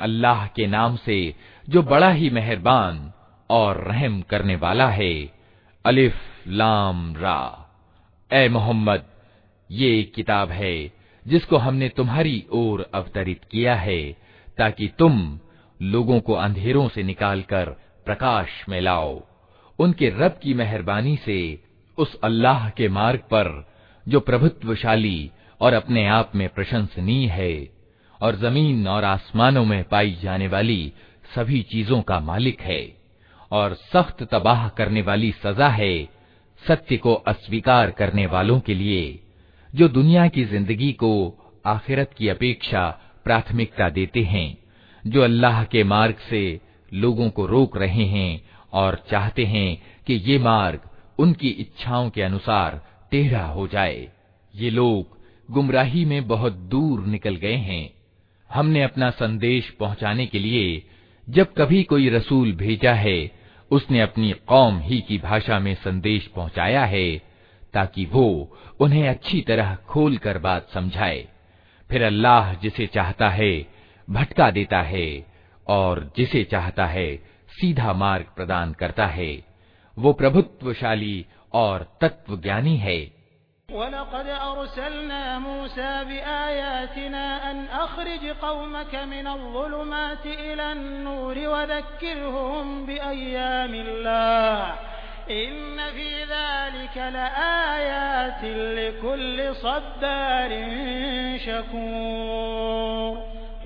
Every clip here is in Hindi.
अल्लाह के नाम से जो बड़ा ही मेहरबान और रहम करने वाला है अलिफ लाम रा ए मोहम्मद ये किताब है जिसको हमने तुम्हारी ओर अवतरित किया है ताकि तुम लोगों को अंधेरों से निकालकर प्रकाश में लाओ उनके रब की मेहरबानी से उस अल्लाह के मार्ग पर, जो प्रभुत्वशाली और अपने आप में प्रशंसनीय है, और ज़मीन और आसमानों में पाई जाने वाली सभी चीज़ों का मालिक है, और सख्त तबाह करने वाली सजा है, सत्य को अस्वीकार करने वालों के लिए, जो दुनिया की ज़िंदगी को आखिरत की अपेक्षा प्राथमिकता देते हैं, जो अल्लाह के मार्ग से लोगों को रोक रहे हैं और चाहते हैं कि ये मार्ग उनकी इच्छाओं के अनुसार टेढ़ा हो जाए। ये लोग गुमराही में बहुत दूर निकल गए हैं। हमने अपना संदेश पहुँचाने के लिए जब कभी कोई रसूल भेजा है, उसने अपनी कौम ही की भाषा में संदेश पहुँचाया है, ताकि वो उन्हें अच्छी तरह खोल कर बात समझाए। फिर अल्लाह जिसे चाहता है, भटका देता है और जिसे चाहता है सीधा मार्ग प्रदान करता है वो प्रभुत्वशाली और तत्वज्ञानी है वलक़द अरसलना मूसा बिआयातिना अन अखरिज कौमक मिनज़्ज़ुलुमाति इलन-नूर वज़क्किरहुम बिअय्यामिल्लाह इन्न फी ज़ालिक लआयातिन लिकुल्लि सब्बारिन शकूर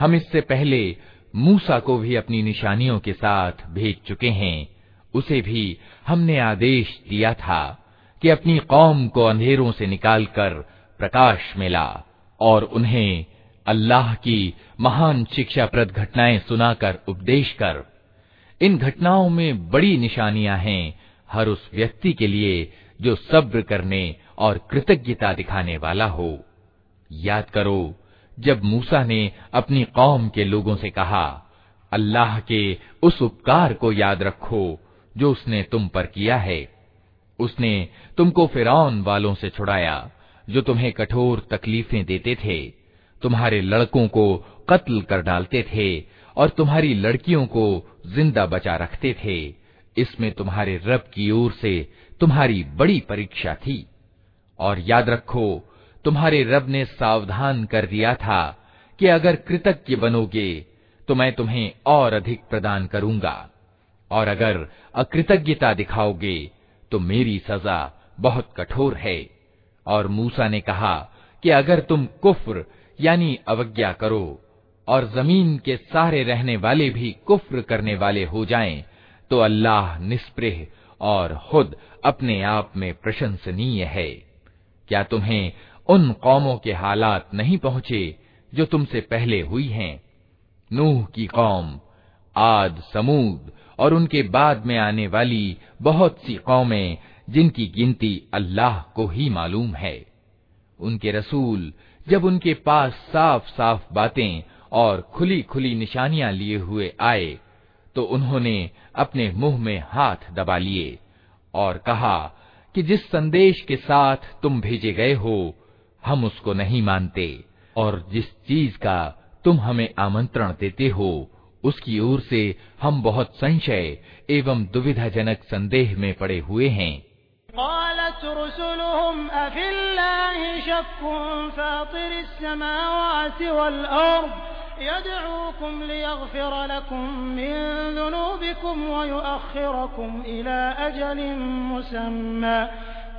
हम इससे पहले मूसा को भी अपनी निशानियों के साथ भेज चुके हैं उसे भी हमने आदेश दिया था कि अपनी कौम को अंधेरों से निकालकर प्रकाश मिला और उन्हें अल्लाह की महान शिक्षाप्रद घटनाएं सुनाकर उपदेश कर इन घटनाओं में बड़ी निशानियाँ हैं हर उस व्यक्ति के लिए जो सब्र करने और कृतज्ञता दिखाने वाला हो। याद करो, जब मूसा ने अपनी कौम के लोगों से कहा, अल्लाह के उस उपकार को याद रखो जो उसने तुम पर किया है। उसने तुमको फिरौन वालों से छुड़ाया, जो तुम्हें कठोर तकलीफें देते थे। तुम्हारे लड़कों को कत्ल कर डालते थे और तुम्हारी लड़कियों को ज़िंदा बचा रखते थे। इसमें तुम्हारे रब की ओर से तुम्हारी बड़ी परीक्षा थी। और याद रखो, तुम्हारे रब ने सावधान कर दिया था कि अगर कृतज्ञ बनोगे तो मैं तुम्हें और अधिक प्रदान करूँगा। और अगर अकृतज्ञता दिखाओगे तो मेरी सजा बहुत कठोर है। और मूसा ने कहा कि अगर तुम कुफ्र यानी अवज्ञा करो और ज़मीन के सारे रहने वाले भी कुफ्र करने वाले हो जाएँ, तो अल्लाह निष्प्रह और खुद अपने आप में प्रशंसनीय है। क्या तुम्हें उन कौमों के हालात नहीं पहुँचे जो तुमसे पहले हुई हैं? नूह की कौम आद समूद और उनके बाद में आने वाली बहुत सी कौमें जिनकी गिनती अल्लाह को ही मालूम है। उनके रसूल जब उनके पास साफ़ साफ़ बातें और खुली खुली निशानियाँ लिए हुए आए तो उन्होंने अपने मुँह में हाथ दबा लिए और कहा कि जिस संदेश के साथ तुम भेजे गए हो, हम उसको नहीं मानते और जिस चीज़ का तुम हमें आमंत्रण देते हो, उसकी ओर से हम बहुत संशय एवं दुविधाजनक संदेह में पड़े हुए हैं।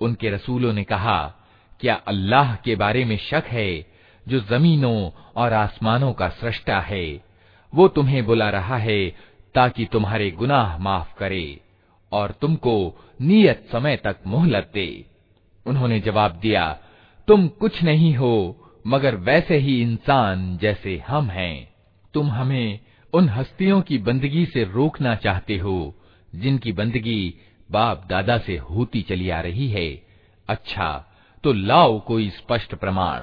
उनके रसूलों ने कहा क्या अल्लाह के बारे में शक है जो जमीनों और आसमानों का सृष्टा है वो तुम्हें बुला रहा है ताकि तुम्हारे गुनाह माफ़ करे और तुमको नियत समय तक मोहलत दे उन्होंने जवाब दिया, तुम कुछ नहीं हो, मगर वैसे ही इंसान जैसे हम हैं। तुम हमें उन हस्तियों की बंदगी से रोकना चाहते हो, जिनकी बंदगी बाप दादा से होती चली आ रही है। अच्छा तो लाओ कोई स्पष्ट प्रमाण।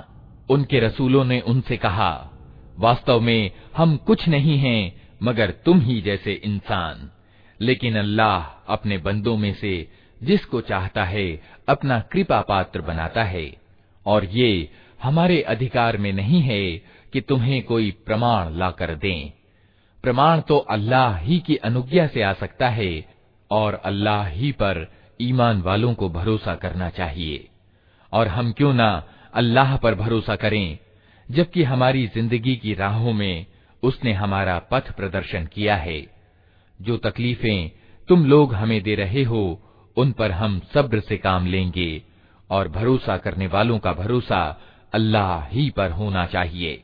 उनके रसूलों ने उनसे कहा, वास्तव में हम कुछ नहीं हैं मगर तुम ही जैसे इंसान। लेकिन अल्लाह अपने बंदों में से जिसको चाहता है, अपना कृपा पात्र बनाता है। और ये हमारे अधिकार में नहीं है कि तुम्हें कोई प्रमाण ला कर दें। प्रमाण तो अल्लाह ही की अनुज्ञा से आ सकता है, और अल्लाह ही पर ईमान वालों को भरोसा करना चाहिए। और हम क्यों ना अल्लाह पर भरोसा करें, जबकि हमारी ज़िंदगी की राहों में उसने हमारा पथ प्रदर्शन किया है जो तकलीफें तुम लोग हमें दे रहे हो उन पर हम सब्र से काम लेंगे और भरोसा करने वालों का भरोसा अल्लाह ही पर होना चाहिए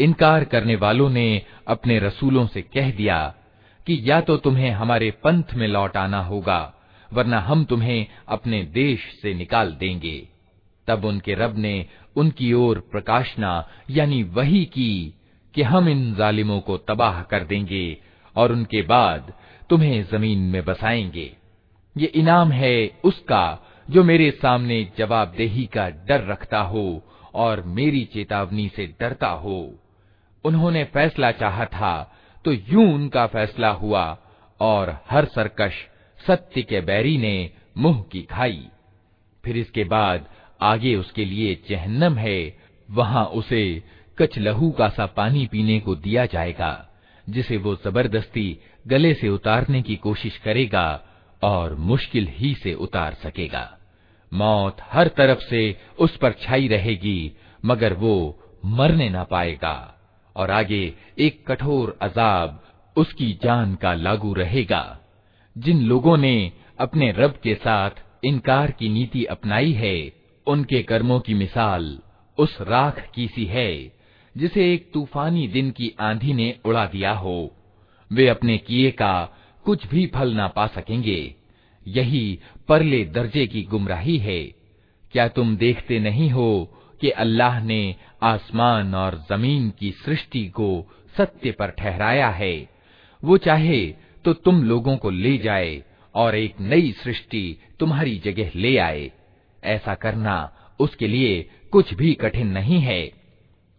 इनकार करने वालों ने अपने रसूलों से कह दिया कि या तो तुम्हें हमारे पंथ में लौट आना होगा, वरना हम तुम्हें अपने देश से निकाल देंगे। तब उनके रब ने उनकी ओर प्रकाशना, यानी वही की कि हम इन जालिमों को तबाह कर देंगे और उनके बाद तुम्हें ज़मीन में बसाएँगे। ये इनाम है उसका जो मेरे सामने जवाबदेही का डर रखता हो और मेरी चेतावनी से डरता हो। उन्होंने फैसला चाहा था तो यूँ उनका फैसला हुआ और हर सरकश सत्य के बैरी ने मुँह की खाई। फिर इसके बाद आगे उसके लिए जहन्नम है, वहाँ उसे कच लहू का सा पानी पीने को दिया जाएगा, जिसे वो ज़बरदस्ती गले से उतारने की कोशिश करेगा और मुश्किल ही से उतार सकेगा। मौत हर तरफ़ से उस पर छाई रहेगी, मगर वो मरने ना पाएगा। और आगे एक कठोर अजाब उसकी जान का लागू रहेगा। जिन लोगों ने अपने रब के साथ इनकार की नीति अपनाई है, उनके कर्मों की मिसाल उस राख की सी है, जिसे एक तूफानी दिन की आंधी ने उड़ा दिया हो। वे अपने किए का कुछ भी फल ना पा सकेंगे। यही परले दर्जे की गुमराही है। क्या तुम देखते नहीं हो कि अल्लाह ने आसमान और ज़मीन की सृष्टि को सत्य पर ठहराया है। वो चाहे तो तुम लोगों को ले जाए और एक नई सृष्टि तुम्हारी जगह ले आए। ऐसा करना उसके लिए कुछ भी कठिन नहीं है।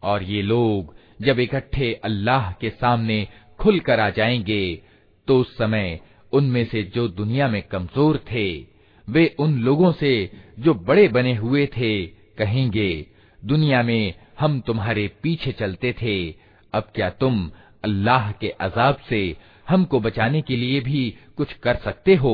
और ये लोग जब इकट्ठे अल्लाह के सामने खुल कर आ जाएँगे तो उस समय उनमें से जो दुनिया में कमज़ोर थे, वे उन लोगों से जो बड़े बने हुए थे, कहेंगे, दुनिया में हम तुम्हारे पीछे चलते थे। अब क्या तुम अल्लाह के अजाब से हमको बचाने के लिए भी कुछ कर सकते हो?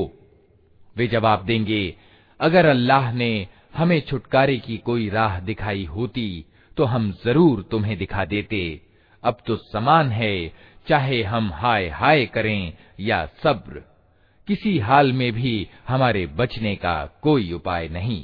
वे जवाब देंगे, अगर अल्लाह ने हमें छुटकारे की कोई राह दिखाई होती तो हम ज़रूर तुम्हें दिखा देते। अब तो समान है, चाहे हम हाय हाय करें या सब्र। किसी हाल में भी हमारे बचने का कोई उपाय नहीं।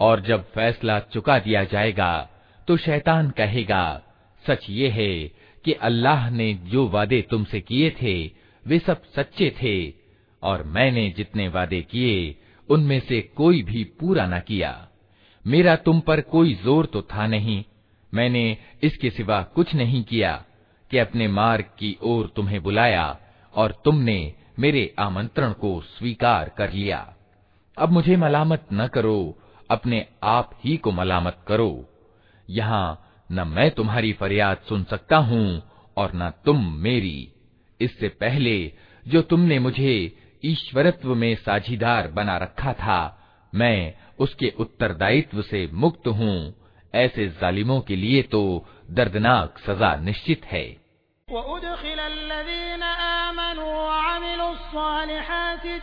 और जब फैसला चुका दिया जाएगा तो शैतान कहेगा सच ये है कि अल्लाह ने जो वादे तुमसे किए थे वे सब सच्चे थे और मैंने जितने वादे किए उनमें से कोई भी पूरा न किया मेरा तुम पर कोई ज़ोर तो था नहीं। मैंने इसके सिवा कुछ नहीं किया कि अपने मार्ग की ओर तुम्हें बुलाया और तुमने मेरे आमंत्रण को स्वीकार कर लिया। अब मुझे मलामत न करो, अपने आप ही को मलामत करो। यहाँ न मैं तुम्हारी फरियाद सुन सकता हूँ और न तुम मेरी। इससे पहले जो तुमने मुझे ईश्वरत्व में साझीदार बना रखा था, मैं उसके उत्तरदायित्व से मुक्त हूँ ऐसे जालिमों के लिए तो दर्दनाक सजा निश्चित है वउदखिल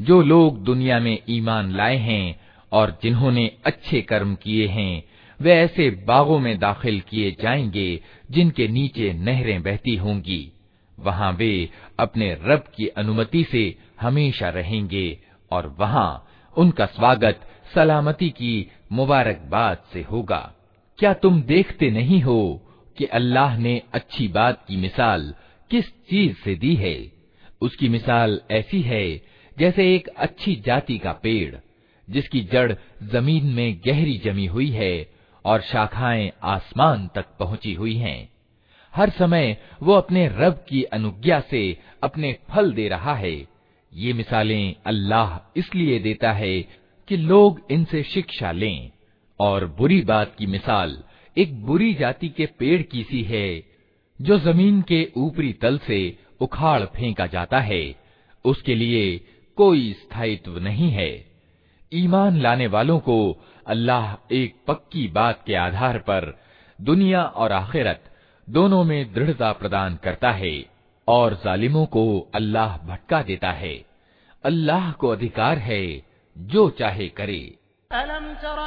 जो लोग दुनिया में ईमान लाए हैं और जिन्होंने अच्छे कर्म किए हैं, वे ऐसे बागों में दाखिल किए जाएँगे जिनके नीचे नहरें बहती होंगी। वहाँ वे अपने रब की अनुमति से हमेशा रहेंगे और वहाँ उनका स्वागत सलामती की मुबारकबाद से होगा। क्या तुम देखते नहीं हो कि अल्लाह ने अच्छी बात की मिसाल किस चीज़ से दी है? उसकी मिसाल ऐसी है जैसे एक अच्छी जाति का पेड़, जिसकी जड़ ज़मीन में गहरी जमी हुई है और शाखाएँ आसमान तक पहुँची हुई हैं। हर समय वो अपने रब की अनुज्ञा से अपने फल दे रहा है। ये मिसालें अल्लाह इसलिए देता है कि लोग इनसे शिक्षा लें। और बुरी बात की मिसाल एक बुरी जाति के पेड़ की सी है, जो ज़मीन के ऊपरी तल से उखाड़ फेंका जाता है। उसके लिए कोई स्थायित्व नहीं है। ईमान लाने वालों को अल्लाह एक पक्की बात के आधार पर दुनिया और आखिरत दोनों में दृढ़ता प्रदान करता है और जालिमों को अल्लाह भटका देता है। अल्लाह को अधिकार है जो चाहे करे। अलम तर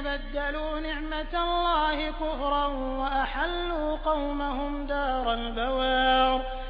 बद्दलू निअमतल्लाहि कुफ्रन व अहल्लू कौमहुम दारल बवार। जहन्नम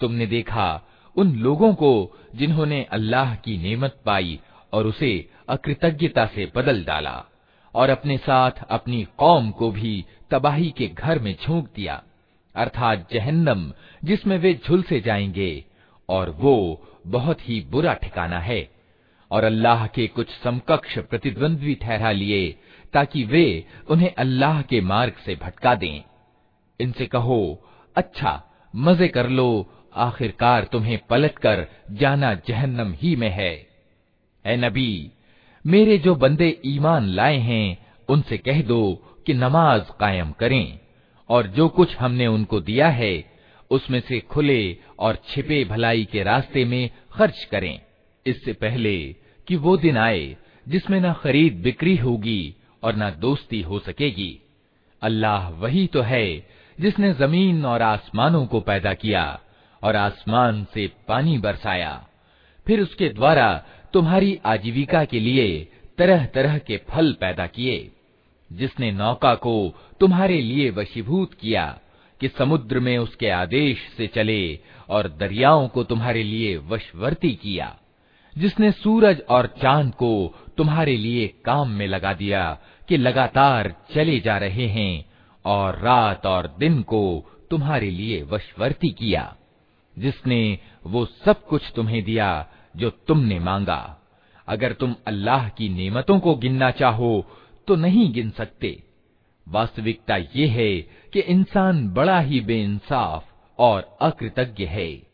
तुमने देखा उन लोगों को जिन्होंने अल्लाह की नेमत पाई और उसे अकृतज्ञता से बदल डाला और अपने साथ अपनी कौम को भी तबाही के घर में झोंक दिया, अर्थात जहन्नम, जिसमें वे झुलसे जाएँगे और वो बहुत ही बुरा ठिकाना है। और अल्लाह के कुछ समकक्ष प्रतिद्वंद्वी ठहरा लिए ताकि वे उन्हें अल्लाह के मार्ग से भटका दें। इनसे कहो अच्छा मज़े कर लो आखिरकार तुम्हें पलटकर जाना जहन्नम ही में है। ए नबी, मेरे जो बंदे ईमान लाए हैं, उनसे कह दो कि नमाज़ कायम करें, और जो कुछ हमने उनको दिया है, उसमें से खुले और छिपे भलाई के रास्ते में खर्च करें। इससे पहले कि वो दिन आए, जिसमें न खरीद बिक्री होगी और न दोस्ती हो सकेगी। अल्लाह वही तो है, जिसने ज़मीन और आसमानों को पैदा किया और आसमान से पानी बरसाया। फिर उसके द्वारा तुम्हारी आजीविका के लिए तरह तरह के फल पैदा किए, जिसने नौका को तुम्हारे लिए वशीभूत किया कि समुद्र में उसके आदेश से चले और दरियाओं को तुम्हारे लिए वशवर्ती किया, जिसने सूरज और चाँद को तुम्हारे लिए काम में लगा दिया कि लगातार चले जा रहे हैं और रात और दिन को तुम्हारे लिए वशवर्ती किया। जिसने वो सब कुछ तुम्हें दिया जो तुमने मांगा। अगर तुम अल्लाह की नेमतों को गिनना चाहो तो नहीं गिन सकते। वास्तविकता ये है कि इंसान बड़ा ही बेइंसाफ और अकृतज्ञ है।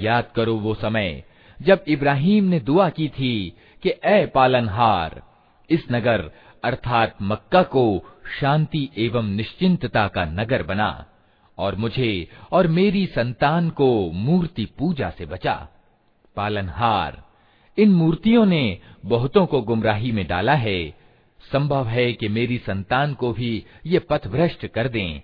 याद करो वो समय जब इब्राहिम ने दुआ की थी कि ए पालनहार इस नगर अर्थात मक्का को शांति एवं निश्चिंतता का नगर बना और मुझे और मेरी संतान को मूर्ति पूजा से बचा पालनहार इन मूर्तियों ने बहुतों को गुमराही में डाला है। संभव है कि मेरी संतान को भी ये पथभ्रष्ट कर दें।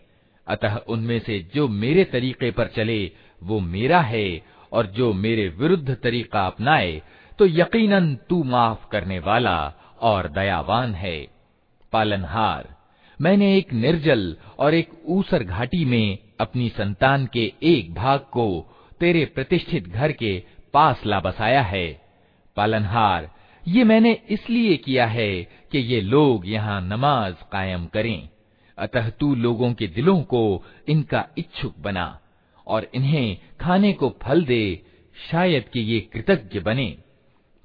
अतः उनमें से जो मेरे तरीके पर चले, वो मेरा है, और जो मेरे विरुद्ध तरीका अपनाए तो यकीनन तू माफ़ करने वाला और दयावान है। पालनहार, मैंने एक निर्जल और एक ऊसर घाटी में अपनी संतान के एक भाग को तेरे प्रतिष्ठित घर के पास ला बसाया है। पालनहार। ये मैंने इसलिए किया है कि ये लोग यहाँ नमाज़ कायम करें। अतः तू लोगों के दिलों को इनका इच्छुक बना और इन्हें खाने को फल दे, शायद कि ये कृतज्ञ बने।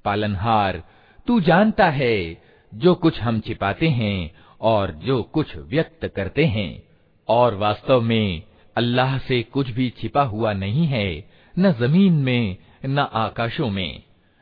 पालनहार, तू जानता है जो कुछ हम छिपाते हैं और जो कुछ व्यक्त करते हैं। और वास्तव में अल्लाह से कुछ भी छिपा हुआ नहीं है, न ज़मीन में, न आकाशों में।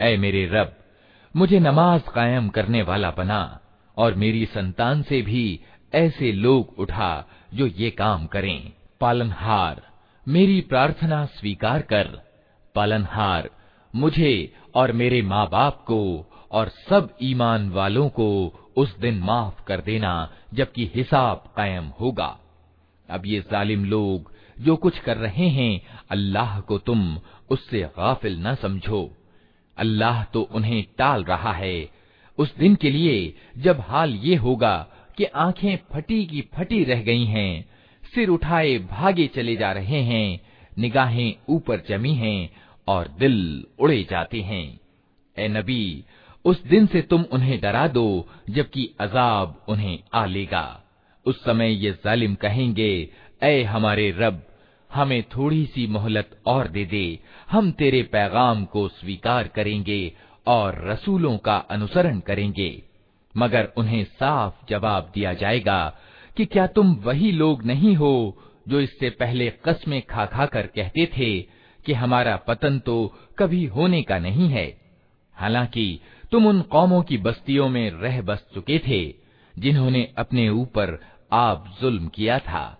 ऐ मेरे रब, मुझे नमाज़ कायम करने वाला बना, और मेरी संतान से भी ऐसे लोग उठा जो ये काम करें। पालनहार, मेरी प्रार्थना स्वीकार कर। पालनहार, मुझे और मेरे माँ बाप को और सब ईमान वालों को उस दिन माफ़ कर देना, जबकि हिसाब कायम होगा। अब ये जालिम लोग जो कुछ कर रहे हैं, अल्लाह को तुम उससे गाफिल न समझो। अल्लाह तो उन्हें टाल रहा है। उस दिन के लिए जब हाल ये होगा कि आँखें फटी की फटी रह गई हैं, सिर उठाए भागे चले जा रहे हैं, निगाहें ऊपर जमी हैं और दिल उड़े जाते हैं। ए नबी, उस दिन से तुम उन्हें डरा दो, जबकि अजाब उन्हें आ लेगा। उस समय ये जालिम कहेंगे ए हमारे रब हमें थोड़ी सी मोहलत और दे दे। हम तेरे पैगाम को स्वीकार करेंगे और रसूलों का अनुसरण करेंगे। मगर उन्हें साफ़ जवाब दिया जाएगा कि क्या तुम वही लोग नहीं हो जो इससे पहले कस्में खा खा कर कहते थे कि हमारा पतन तो कभी होने का नहीं है। हालाँकि तुम उन कौमों की बस्तियों में रह बस चुके थे, जिन्होंने अपने ऊपर आप जुल्म किया था।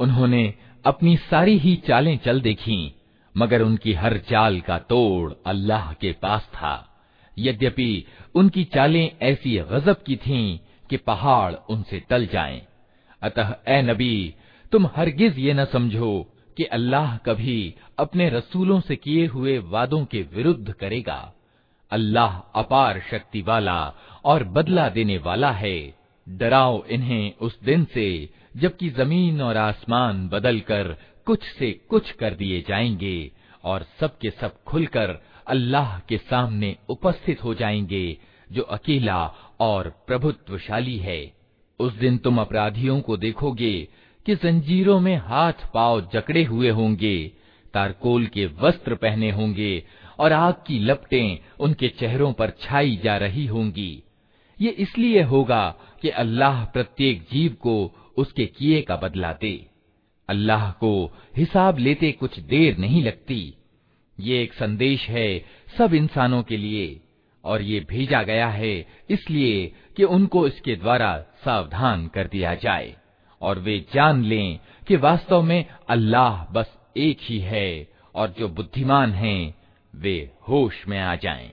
उन्होंने अपनी सारी ही चालें चल देखी मगर उनकी हर चाल का तोड़ अल्लाह के पास था यद्यपि उनकी चालें ऐसी गजब की थीं कि पहाड़ उनसे टल जाएं। अतः ए नबी तुम हरगिज ये न समझो कि अल्लाह कभी अपने रसूलों से किए हुए वादों के विरुद्ध करेगा अल्लाह अपार शक्ति वाला और बदला देने वाला है। डराओ इन्हें उस दिन से, जबकि ज़मीन और आसमान बदलकर कुछ से कुछ कर दिए जाएँगे, और सब के सब खुलकर अल्लाह के सामने उपस्थित हो जाएँगे, जो अकेला और प्रभुत्वशाली है। उस दिन तुम अपराधियों को देखोगे कि जंजीरों में हाथ पाव जकड़े हुए होंगे, तारकोल के वस्त्र पहने होंगे, और आग की लपटें उनके चेहरों पर छाई जा रही होंगी। ये इसलिए होगा कि अल्लाह प्रत्येक जीव को उसके किए का बदला दे अल्लाह को हिसाब लेते कुछ देर नहीं लगती ये एक संदेश है सब इंसानों के लिए, और ये भेजा गया है इसलिए कि उनको इसके द्वारा सावधान कर दिया जाए, और वे जान लें कि वास्तव में अल्लाह बस एक ही है, और जो बुद्धिमान हैं, वे होश में आ जाएँ।